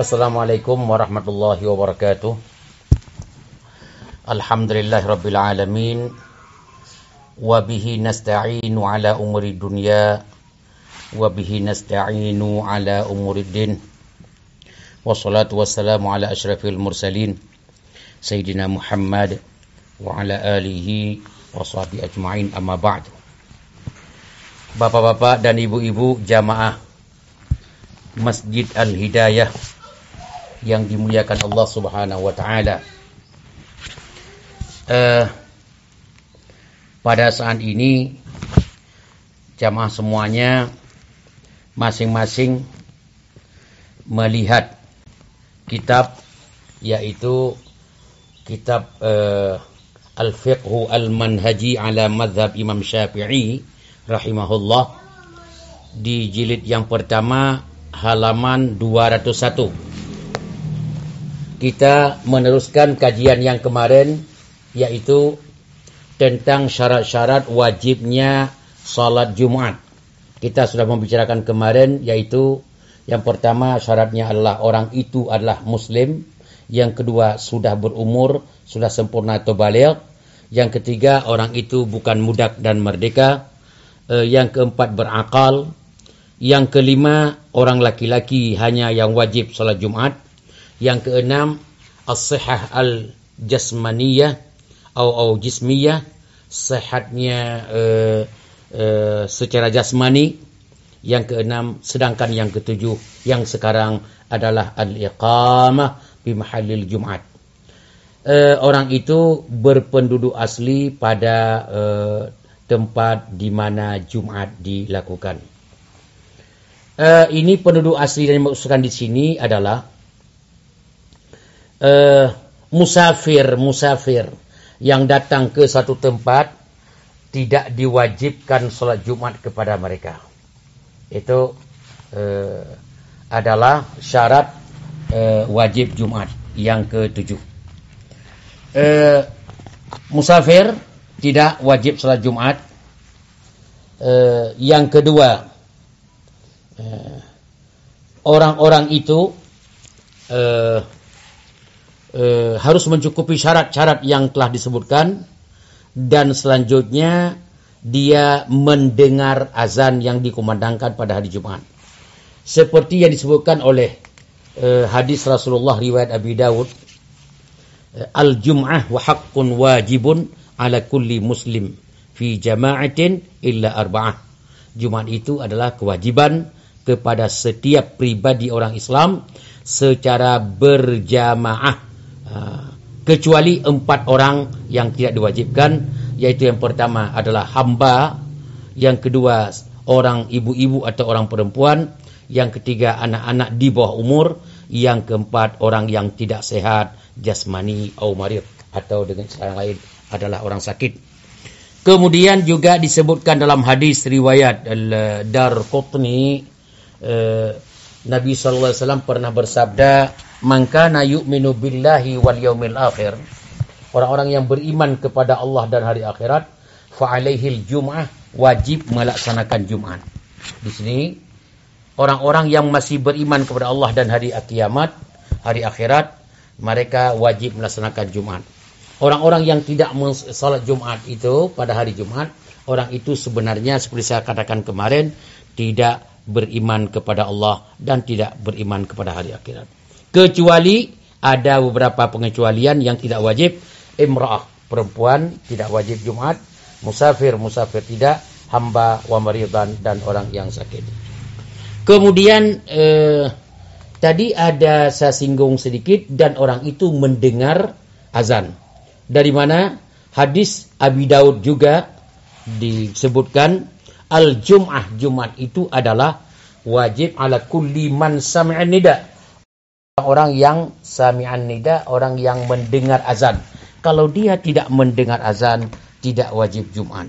Assalamualaikum warahmatullahi wabarakatuh. Alhamdulillah rabbil alamin. Wa bihi nasta'inu ala umuri dunya wa bihi nasta'inu ala umuri din. Wassalatu wassalamu ala asyrafil mursalin Sayyidina Muhammad wa ala alihi wa sahbihi ajma'in amma ba'd. Bapak-bapak dan ibu-ibu jamaah Masjid Al-Hidayah yang dimuliakan Allah Subhanahu wa taala. Uh, pada saat ini jamaah semuanya masing-masing melihat kitab yaitu kitab uh, Al-Fiqhu Al-Manhaji ala Madhab Imam Syafi'i rahimahullah di jilid yang pertama halaman 201. Kita meneruskan kajian yang kemarin yaitu tentang syarat-syarat wajibnya salat Jumat. Kita sudah membicarakan kemarin yaitu yang pertama syaratnya adalah orang itu adalah muslim, yang kedua sudah berumur, sudah sempurna atau balik, yang ketiga orang itu bukan mudak dan merdeka, eh, yang keempat berakal, yang kelima orang laki-laki hanya yang wajib salat Jumat, yang keenam as-sihah al-jasmaniyah atau au jismiyah, sehatnya uh, uh, secara jasmani. Yang keenam, sedangkan yang ketujuh yang sekarang adalah al-iqamah di mahallil Jumat. Uh, orang itu berpenduduk asli pada uh, tempat di mana Jumat dilakukan. Uh, ini penduduk asli yang dimaksudkan di sini adalah uh, musafir, musafir yang datang ke satu tempat tidak diwajibkan sholat Jumat kepada mereka itu uh, adalah syarat uh, wajib Jumat yang ketujuh. Uh, musafir tidak wajib salat Jumat. Uh, yang kedua, orang-orang uh, itu uh, uh, harus mencukupi syarat-syarat yang telah disebutkan dan selanjutnya dia mendengar azan yang dikumandangkan pada hari Jumat. Seperti yang disebutkan oleh uh, hadis Rasulullah riwayat Abi Dawud, uh, Al-Jum'ah wa haqqun wajibun ala kulli muslim fi jama'atin illa arba'ah. Jumat itu adalah kewajiban kepada setiap pribadi orang Islam secara berjamaah. Uh, kecuali empat orang yang tidak diwajibkan yaitu yang pertama adalah hamba, yang kedua orang ibu-ibu atau orang perempuan, yang ketiga anak-anak di bawah umur, yang keempat orang yang tidak sehat jasmani atau marid atau dengan cara lain adalah orang sakit. Kemudian juga disebutkan dalam hadis riwayat Al-Darqutni eh, Nabi sallallahu alaihi wasallam pernah bersabda, "Man kana yu'minu billahi wal yaumil akhir" orang-orang yang beriman kepada Allah dan hari akhirat fa'alaihil jum'ah wajib melaksanakan Jumat. Di sini orang-orang yang masih beriman kepada Allah dan hari kiamat, hari akhirat, mereka wajib melaksanakan Jumat. Orang-orang yang tidak salat Jumat itu pada hari Jumat, orang itu sebenarnya seperti saya katakan kemarin tidak beriman kepada Allah dan tidak beriman kepada hari akhirat. Kecuali ada beberapa pengecualian yang tidak wajib imra'ah perempuan tidak wajib Jumat, musafir musafir tidak, hamba wa dan orang yang sakit. Kemudian eh, tadi ada saya singgung sedikit dan orang itu mendengar azan. Dari mana? Hadis Abi Daud juga disebutkan al-jum'ah Jumat itu adalah wajib ala kulli man sami'an nida. Orang yang sami'an nida, orang yang mendengar azan kalau dia tidak mendengar azan tidak wajib Jumat.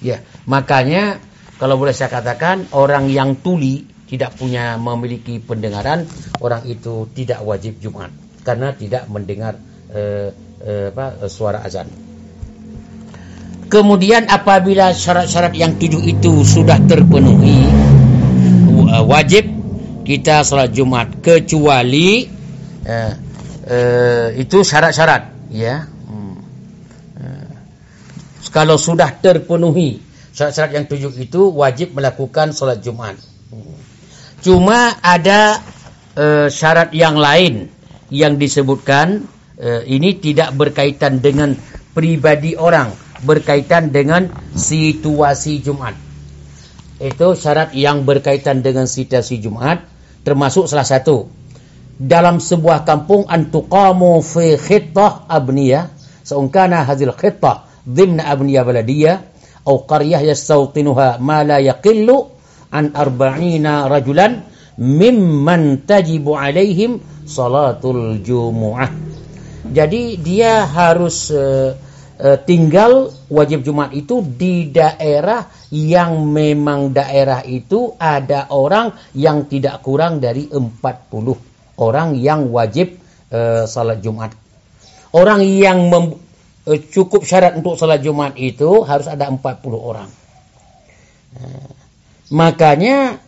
Ya, makanya kalau boleh saya katakan orang yang tuli tidak punya memiliki pendengaran orang itu tidak wajib Jumat karena tidak mendengar eh, eh, apa, suara azan. Kemudian apabila syarat-syarat yang tujuh itu sudah terpenuhi wajib kita salat Jumat kecuali uh, uh, itu syarat-syarat ya. Hmm. Uh, kalau sudah terpenuhi syarat-syarat yang tujuh itu wajib melakukan salat Jumat. Hmm. Cuma ada uh, syarat yang lain yang disebutkan uh, ini tidak berkaitan dengan pribadi orang, berkaitan dengan situasi Jumat itu syarat yang berkaitan dengan situasi Jumat termasuk salah satu. Dalam sebuah kampung antuqamu fi khittah abniyah seunkana hadhil khittah dhimna abniyah baladiyah atau qaryah yastawtinuha ma la yaqillu an arba'ina rajulan mimman tajibu alaihim salatul jumu'ah. Jadi dia harus uh, uh, tinggal wajib Jumat itu di daerah yang memang daerah itu ada orang yang tidak kurang dari 40 orang yang wajib uh, salat Jumat. Orang yang mem, uh, cukup syarat untuk salat Jumat itu harus ada 40 orang. Uh, makanya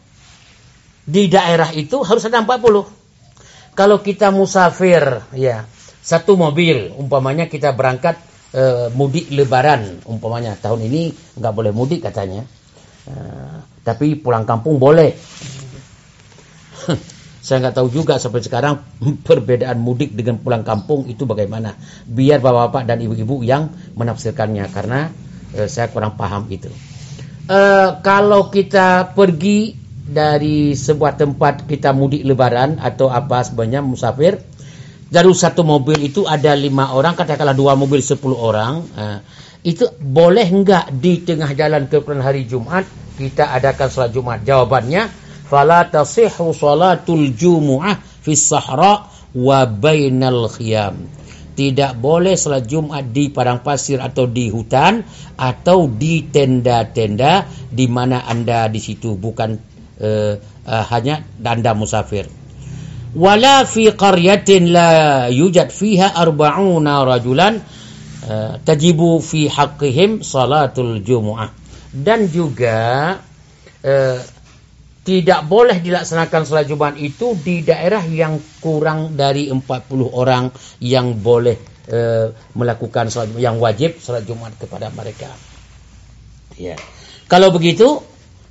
di daerah itu harus ada 40. Kalau kita musafir ya, satu mobil umpamanya kita berangkat uh, mudik lebaran. Umpamanya tahun ini nggak boleh mudik katanya. Uh, tapi pulang kampung boleh. Saya nggak tahu juga sampai sekarang perbedaan mudik dengan pulang kampung itu bagaimana. Biar bapak-bapak dan ibu-ibu yang menafsirkannya karena uh, saya kurang paham itu. Uh, kalau kita pergi dari sebuah tempat kita mudik lebaran atau apa sebenarnya musafir dari satu mobil itu ada lima orang, katakanlah dua mobil sepuluh orang. Uh, itu boleh enggak di tengah jalan ke hari Jumat kita adakan salat Jumat? Jawabannya, fala tasihhu salatul jumu'ah fi sahra wa bainal khiyam. Tidak boleh salat Jumat di padang pasir atau di hutan atau di tenda-tenda di mana Anda di situ bukan uh, uh, hanya Anda musafir wala fi qaryatin la yujad fiha arba'una rajulan uh, tajibu fi haqqihim salatul jumu'ah dan juga uh, tidak boleh dilaksanakan salat Jumat itu di daerah yang kurang dari 40 orang yang boleh uh, melakukan salat yang wajib salat Jumat kepada mereka. Ya. Kalau begitu,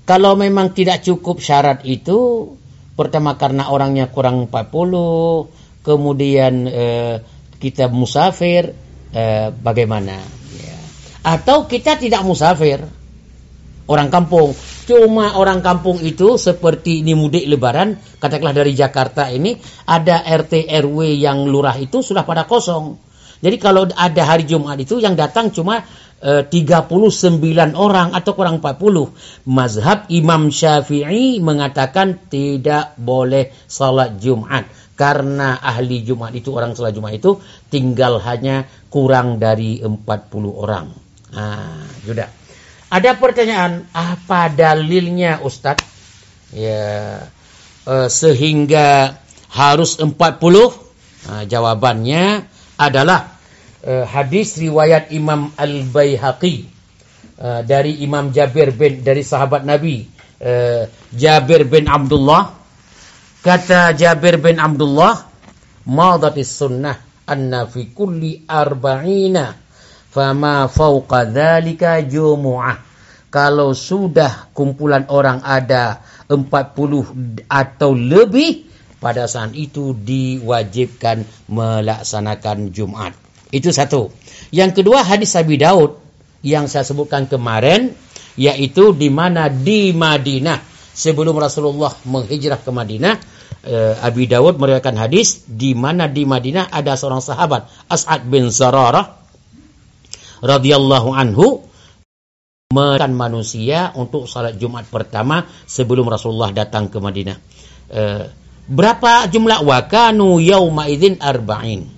kalau memang tidak cukup syarat itu Pertama karena orangnya kurang 40, kemudian eh, kita musafir, eh, bagaimana? Ya. Atau kita tidak musafir, orang kampung. Cuma orang kampung itu seperti ini mudik lebaran, katakanlah dari Jakarta ini, ada RT RW yang lurah itu sudah pada kosong. Jadi kalau ada hari Jumat itu yang datang cuma 39 eh, orang atau kurang 40. Mazhab Imam Syafi'i mengatakan tidak boleh salat Jumat. Karena ahli Jumat itu, orang salat Jumat itu tinggal hanya kurang dari 40 orang. Ah, sudah. Ada pertanyaan, apa dalilnya Ustadz? Ya, eh, sehingga harus 40? Nah, jawabannya adalah hadis riwayat Imam Al-Baihaqi uh, dari Imam Jabir bin dari sahabat Nabi uh, Jabir bin Abdullah kata Jabir bin Abdullah madatis sunnah anna fi kulli arba'ina fama fawqa dhalika jumu'ah kalau sudah kumpulan orang ada 40 atau lebih pada saat itu diwajibkan melaksanakan Jumat. Itu satu. Yang kedua hadis Abi Daud yang saya sebutkan kemarin yaitu di mana di Madinah sebelum Rasulullah menghijrah ke Madinah eh, Abi Daud meriwayatkan hadis di mana di Madinah ada seorang sahabat As'ad bin Zararah radhiyallahu anhu mekan manusia untuk salat Jumat pertama sebelum Rasulullah datang ke Madinah. Eh, berapa jumlah wakanu yauma idzin arba'in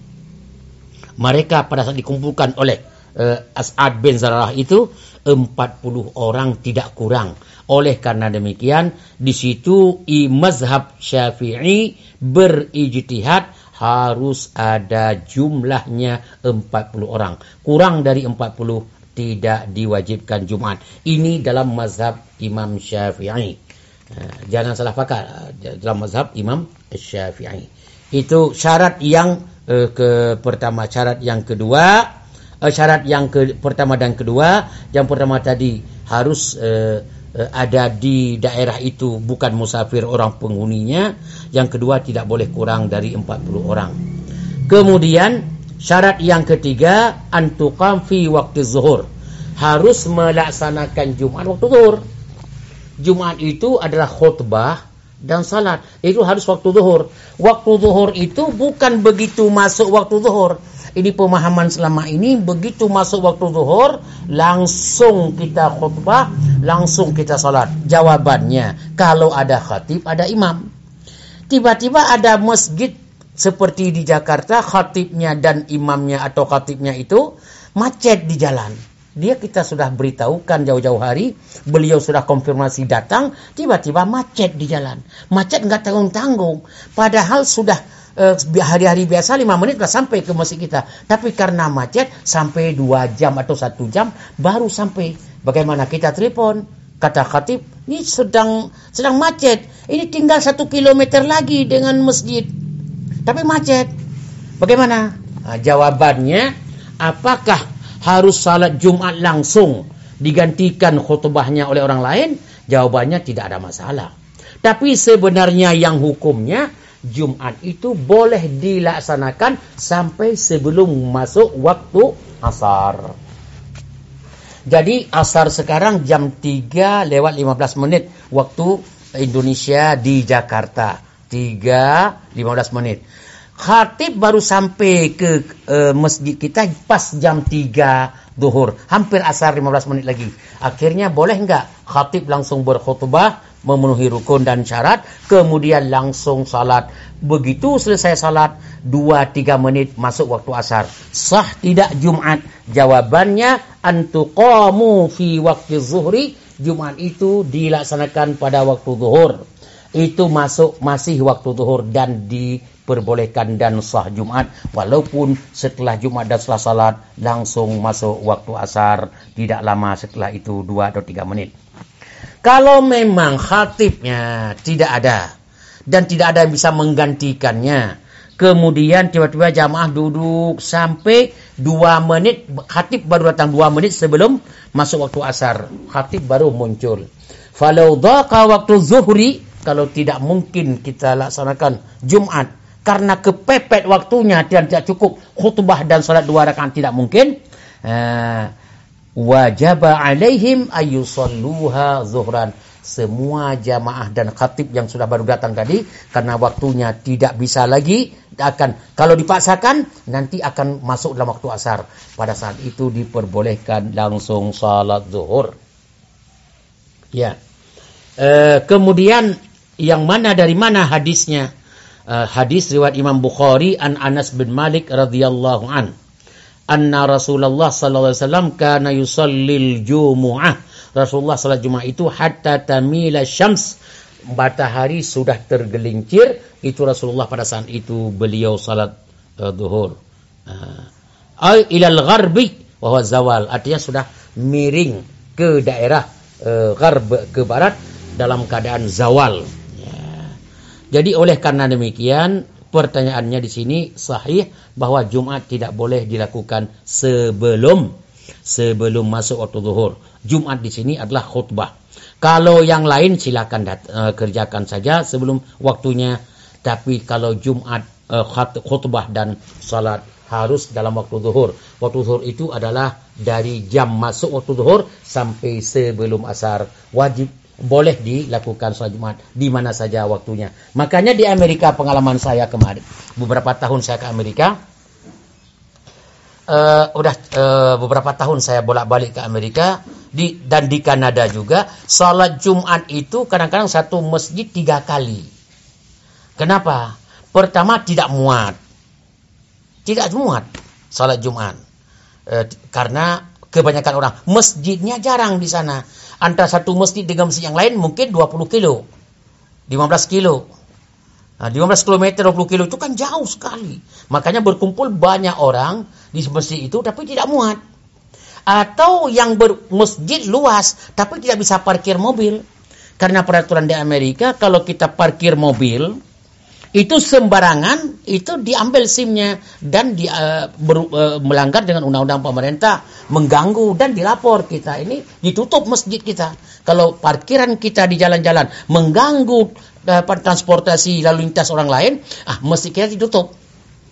mereka pada saat dikumpulkan oleh uh, As'ad bin Zarah itu 40 orang tidak kurang. Oleh karena demikian di situ i mazhab Syafi'i berijtihad harus ada jumlahnya 40 orang. Kurang dari 40 tidak diwajibkan Jumat. Ini dalam mazhab Imam Syafi'i. jangan salah pakar dalam mazhab Imam Syafi'i. Itu syarat yang uh, ke pertama, syarat yang kedua, uh, syarat yang ke pertama dan kedua, yang pertama tadi harus uh, uh, ada di daerah itu bukan musafir orang penghuninya, yang kedua tidak boleh kurang dari 40 orang. Kemudian syarat yang ketiga antuqam fi waktu zuhur. Harus melaksanakan Jumat waktu zuhur. Jumat itu adalah khutbah dan salat. Itu harus waktu zuhur. Waktu zuhur itu bukan begitu masuk waktu zuhur. Ini pemahaman selama ini begitu masuk waktu zuhur langsung kita khutbah, langsung kita salat. Jawabannya, kalau ada khatib, ada imam. Tiba-tiba ada masjid seperti di Jakarta, khatibnya dan imamnya atau khatibnya itu macet di jalan dia kita sudah beritahukan jauh-jauh hari, beliau sudah konfirmasi datang, tiba-tiba macet di jalan. Macet nggak tanggung-tanggung. Padahal sudah eh, hari-hari biasa lima menit sudah sampai ke masjid kita. Tapi karena macet sampai dua jam atau satu jam baru sampai. Bagaimana kita telepon? Kata khatib, ini sedang sedang macet. Ini tinggal satu kilometer lagi dengan masjid. Tapi macet. Bagaimana? Nah, jawabannya, apakah harus salat Jumat langsung digantikan khutbahnya oleh orang lain? Jawabannya tidak ada masalah. Tapi sebenarnya yang hukumnya Jumat itu boleh dilaksanakan sampai sebelum masuk waktu asar. Jadi asar sekarang jam 3 lewat 15 menit waktu Indonesia di Jakarta. 3 15 menit. Khatib baru sampai ke uh, masjid kita pas jam 3 duhur. Hampir asar 15 menit lagi. Akhirnya boleh enggak khatib langsung berkhutbah, memenuhi rukun dan syarat, kemudian langsung salat. Begitu selesai salat, 2-3 menit masuk waktu asar. Sah tidak Jumat? Jawabannya, antuqamu fi waktu zuhri. Jumat itu dilaksanakan pada waktu zuhur. Itu masuk masih waktu zuhur dan di diperbolehkan dan sah Jumat walaupun setelah Jumat dan setelah salat langsung masuk waktu asar tidak lama setelah itu dua atau tiga menit. Kalau memang khatibnya tidak ada dan tidak ada yang bisa menggantikannya, kemudian tiba-tiba jamaah duduk sampai dua menit, khatib baru datang dua menit sebelum masuk waktu asar, khatib baru muncul. Falau waktu zuhri, kalau tidak mungkin kita laksanakan Jumat karena kepepet waktunya dan tidak cukup khutbah dan salat dua rakaat tidak mungkin. Uh, wajib alaihim ayusalluha zuhran. Semua jamaah dan khatib yang sudah baru datang tadi karena waktunya tidak bisa lagi akan. Kalau dipaksakan nanti akan masuk dalam waktu asar. Pada saat itu diperbolehkan langsung salat zuhur. Ya. E, kemudian yang mana dari mana hadisnya uh, hadis riwayat Imam Bukhari an Anas bin Malik radhiyallahu an. Anna Rasulullah sallallahu alaihi wasallam kana yusallil jumu'ah. Rasulullah salat Jumat itu hatta tamila syams. Matahari sudah tergelincir. Itu Rasulullah pada saat itu beliau salat uh, zuhur. Uh, ay ilal gharbi wa zawal. Artinya sudah miring ke daerah uh, gharb ke barat dalam keadaan zawal jadi oleh karena demikian pertanyaannya di sini sahih bahwa Jumat tidak boleh dilakukan sebelum sebelum masuk waktu zuhur. Jumat di sini adalah khutbah. Kalau yang lain silakan uh, kerjakan saja sebelum waktunya. Tapi kalau Jumat uh, khutbah dan salat harus dalam waktu zuhur. Waktu zuhur itu adalah dari jam masuk waktu zuhur sampai sebelum asar. Wajib boleh dilakukan sholat Jumat. Di mana saja waktunya. Makanya di Amerika pengalaman saya kemarin, beberapa tahun saya ke Amerika, uh, udah uh, beberapa tahun saya bolak-balik ke Amerika. Di dan di Kanada juga, sholat Jumat itu kadang-kadang satu masjid tiga kali. Kenapa? Pertama tidak muat, tidak muat sholat Jumat, uh, karena kebanyakan orang. Masjidnya jarang di sana antara satu masjid dengan masjid yang lain mungkin 20 kilo. 15 kilo. Nah, 15 km 20 kilo itu kan jauh sekali. Makanya berkumpul banyak orang di masjid itu tapi tidak muat. Atau yang bermasjid luas tapi tidak bisa parkir mobil. Karena peraturan di Amerika kalau kita parkir mobil itu sembarangan itu diambil SIM-nya dan di, uh, ber, uh, melanggar dengan undang-undang pemerintah, mengganggu dan dilapor kita. Ini ditutup masjid kita. Kalau parkiran kita di jalan-jalan mengganggu uh, transportasi lalu lintas orang lain, ah mesti kita ditutup.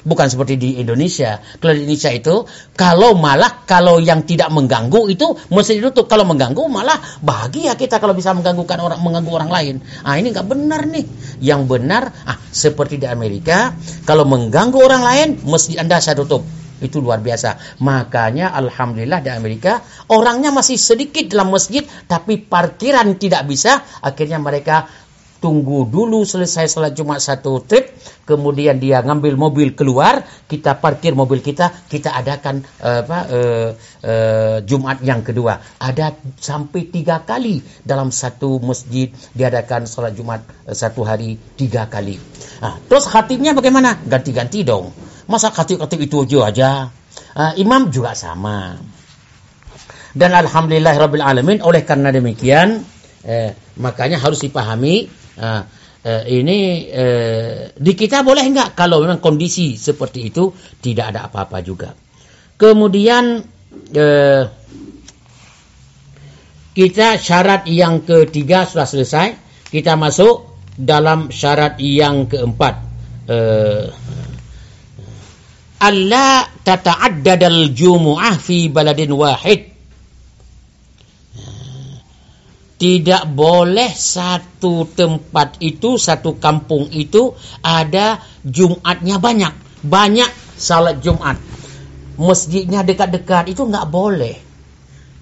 Bukan seperti di Indonesia. Kalau di Indonesia itu, kalau malah kalau yang tidak mengganggu itu mesti ditutup. Kalau mengganggu malah bahagia kita kalau bisa mengganggukan orang mengganggu orang lain. Ah ini nggak benar nih. Yang benar, ah seperti di Amerika, kalau mengganggu orang lain mesti anda saya tutup. Itu luar biasa. Makanya Alhamdulillah di Amerika orangnya masih sedikit dalam masjid tapi parkiran tidak bisa. Akhirnya mereka tunggu dulu selesai salat Jumat satu trip, kemudian dia ngambil mobil keluar, kita parkir mobil kita, kita adakan uh, apa uh, uh, Jumat yang kedua. Ada sampai tiga kali dalam satu masjid diadakan salat Jumat satu hari tiga kali. Nah, terus khatibnya bagaimana? Ganti-ganti dong. Masa khatib-khatib itu aja? Uh, imam juga sama. Dan alhamdulillah rabbil alamin oleh karena demikian eh, makanya harus dipahami Eh, ini eh, di kita boleh enggak kalau memang kondisi seperti itu tidak ada apa-apa juga. Kemudian eh, kita syarat yang ketiga sudah selesai. Kita masuk dalam syarat yang keempat. Eh, tata'addadal jumu'ah fi baladin wahid tidak boleh satu tempat itu, satu kampung itu ada Jumatnya banyak. Banyak salat Jumat. Masjidnya dekat-dekat itu nggak boleh.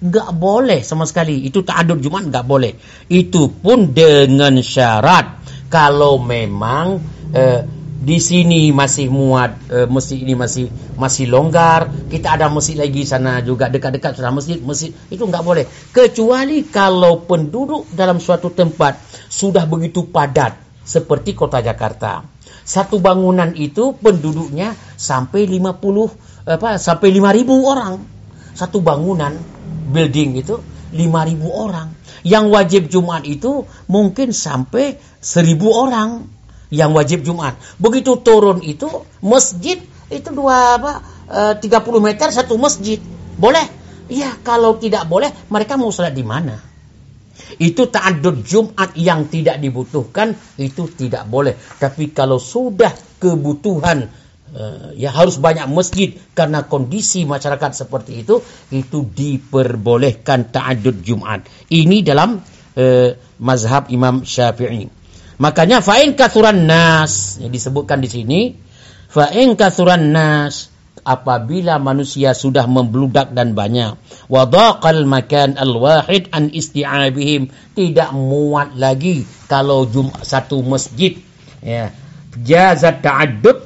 Nggak boleh sama sekali. Itu tak ada Jumat nggak boleh. Itu pun dengan syarat. Kalau memang eh, di sini masih muat e, masjid ini masih masih longgar. Kita ada masjid lagi sana juga dekat-dekat sudah masjid masjid. Itu nggak boleh. Kecuali kalau penduduk dalam suatu tempat sudah begitu padat seperti kota Jakarta. Satu bangunan itu penduduknya sampai 50 apa sampai 5000 orang. Satu bangunan building itu 5000 orang. Yang wajib Jumat itu mungkin sampai 1000 orang yang wajib Jumat. Begitu turun itu masjid itu dua apa e, 30 meter satu masjid. Boleh? Iya, kalau tidak boleh mereka mau salat di mana? Itu ta'addud Jumat yang tidak dibutuhkan itu tidak boleh. Tapi kalau sudah kebutuhan uh, ya harus banyak masjid karena kondisi masyarakat seperti itu itu diperbolehkan ta'addud Jumat. Ini dalam uh, mazhab Imam Syafi'i. Makanya fa'in kathuran nas yang disebutkan di sini fa'in kathuran nas apabila manusia sudah membludak dan banyak wadaqal makan al-wahid an isti'abihim tidak muat lagi kalau jum satu masjid ya. Jazat ta'addud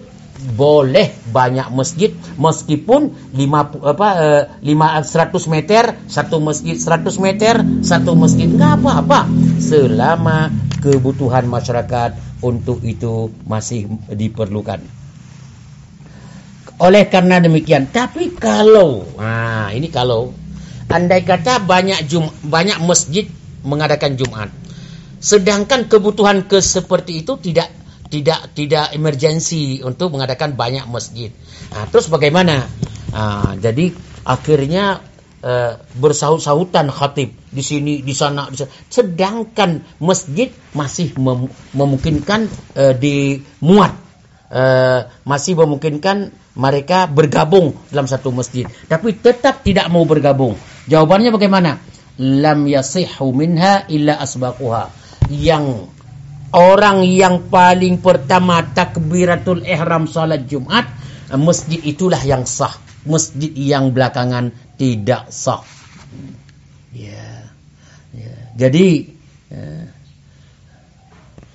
boleh banyak masjid meskipun 5 apa eh, 500 meter satu masjid 100 meter satu masjid enggak apa-apa. Selama kebutuhan masyarakat untuk itu masih diperlukan. Oleh karena demikian, tapi kalau nah ini kalau andai kata banyak jum, banyak masjid mengadakan Jumat sedangkan kebutuhan ke seperti itu tidak tidak tidak emergensi untuk mengadakan banyak masjid. Nah, terus bagaimana? Nah, jadi akhirnya uh, bersaut-sautan khatib di sini, di sana, di sana. Sedangkan masjid masih mem memungkinkan uh, dimuat, uh, masih memungkinkan mereka bergabung dalam satu masjid. Tapi tetap tidak mau bergabung. Jawabannya bagaimana? Lam yasihhu minha illa asbaquha. Yang orang yang paling pertama takbiratul ihram salat Jumat, masjid itulah yang sah. Masjid yang belakangan tidak sah. Ya. ya. Jadi ya.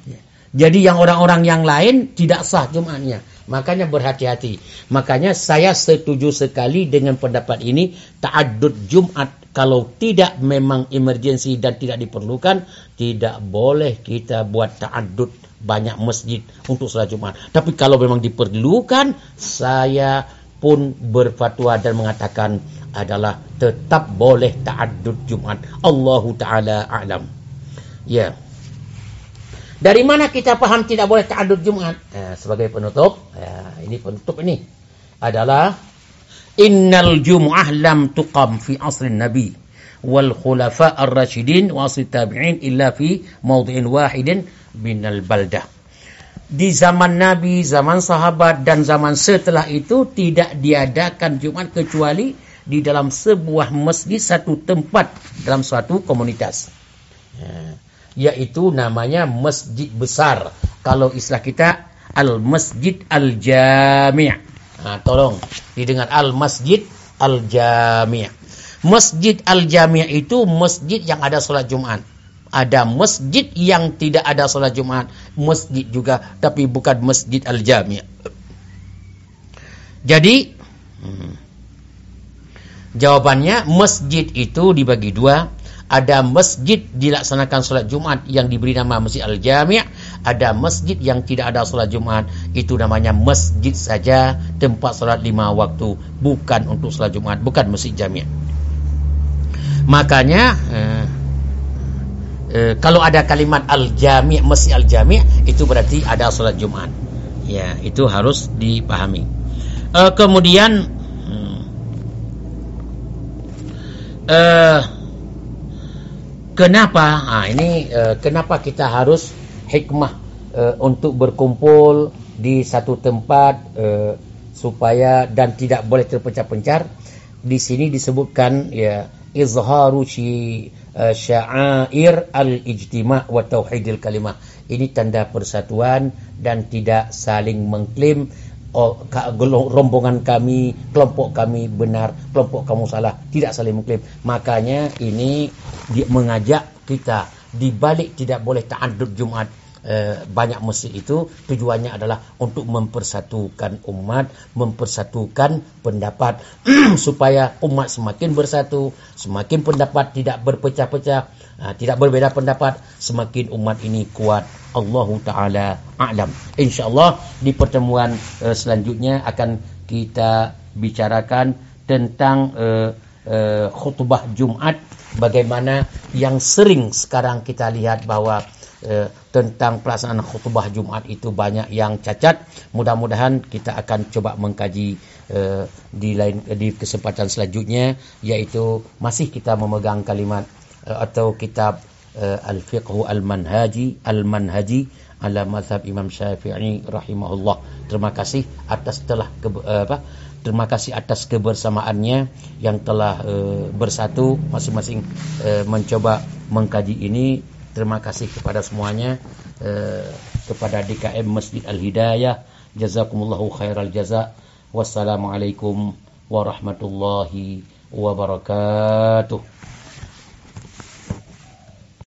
Ya. Jadi yang orang-orang yang lain tidak sah Jumatnya. Makanya berhati-hati. Makanya saya setuju sekali dengan pendapat ini. Ta'adud Jumat kalau tidak memang emergensi dan tidak diperlukan, tidak boleh kita buat ta'adud banyak masjid untuk salat Jumat. Tapi kalau memang diperlukan, saya pun berfatwa dan mengatakan adalah tetap boleh ta'adud Jumat. Allahu taala a'lam. Ya. Dari mana kita paham tidak boleh ta'adud Jumat? Nah, sebagai penutup, ya, ini penutup ini adalah innal jum'ah lam tuqam fi asrin nabi wal khulafa ar-rasyidin wa asri tabi'in illa fi mawdi'in wahidin binal baldah. Di zaman Nabi, zaman sahabat dan zaman setelah itu tidak diadakan Jumat kecuali di dalam sebuah masjid satu tempat dalam suatu komunitas. Ya yaitu namanya masjid besar. Kalau istilah kita al-masjid al-jami'. Nah, tolong didengar al-masjid al-jami'. Masjid al-jami' itu masjid yang ada sholat Jumat. Ada masjid yang tidak ada sholat Jumat. Masjid juga, tapi bukan masjid al-jami'. Jadi, hmm, jawabannya masjid itu dibagi dua. Ada masjid dilaksanakan solat Jumat yang diberi nama Masjid Al-Jami' ada masjid yang tidak ada solat Jumat itu namanya masjid saja tempat solat lima waktu. Bukan untuk solat Jumat bukan masjid jami' makanya eh, eh, kalau ada kalimat Al-Jami' Masjid Al-Jami' itu berarti ada solat Jumat ya itu harus dipahami. Eh, kemudian eh Kenapa? Ha, ini uh, kenapa kita harus hikmah uh, untuk berkumpul di satu tempat uh, supaya dan tidak boleh terpencar-pencar. Di sini disebutkan ya izharu uh, sya'air al-ijtima' wa tauhidil kalimah. Ini tanda persatuan dan tidak saling mengklaim rombongan kami, kelompok kami benar, kelompok kamu salah, tidak saling mengklaim. Makanya ini mengajak kita di balik tidak boleh ta'addud Jumat eh, banyak masjid itu tujuannya adalah untuk mempersatukan umat, mempersatukan pendapat supaya umat semakin bersatu, semakin pendapat tidak berpecah-pecah, uh, tidak berbeda pendapat, semakin umat ini kuat. Allah Ta'ala a'lam. InsyaAllah di pertemuan uh, selanjutnya akan kita bicarakan tentang uh, uh, khutbah Jumat. Bagaimana yang sering sekarang kita lihat bahawa uh, tentang pelaksanaan khutbah Jumat itu banyak yang cacat. Mudah-mudahan kita akan coba mengkaji uh, di lain di kesempatan selanjutnya yaitu masih kita memegang kalimat uh, atau kitab uh, Al-Fiqh Al-Manhaji Al-Manhaji ala mazhab Imam Syafi'i rahimahullah. Terima kasih atas telah ke, uh, apa? Terima kasih atas kebersamaannya yang telah uh, bersatu masing-masing uh, mencoba mengkaji ini. Terima kasih kepada semuanya uh, kepada DKM Masjid Al-Hidayah. Jazakumullahu khairal jaza. Wassalamualaikum warahmatullahi wabarakatuh.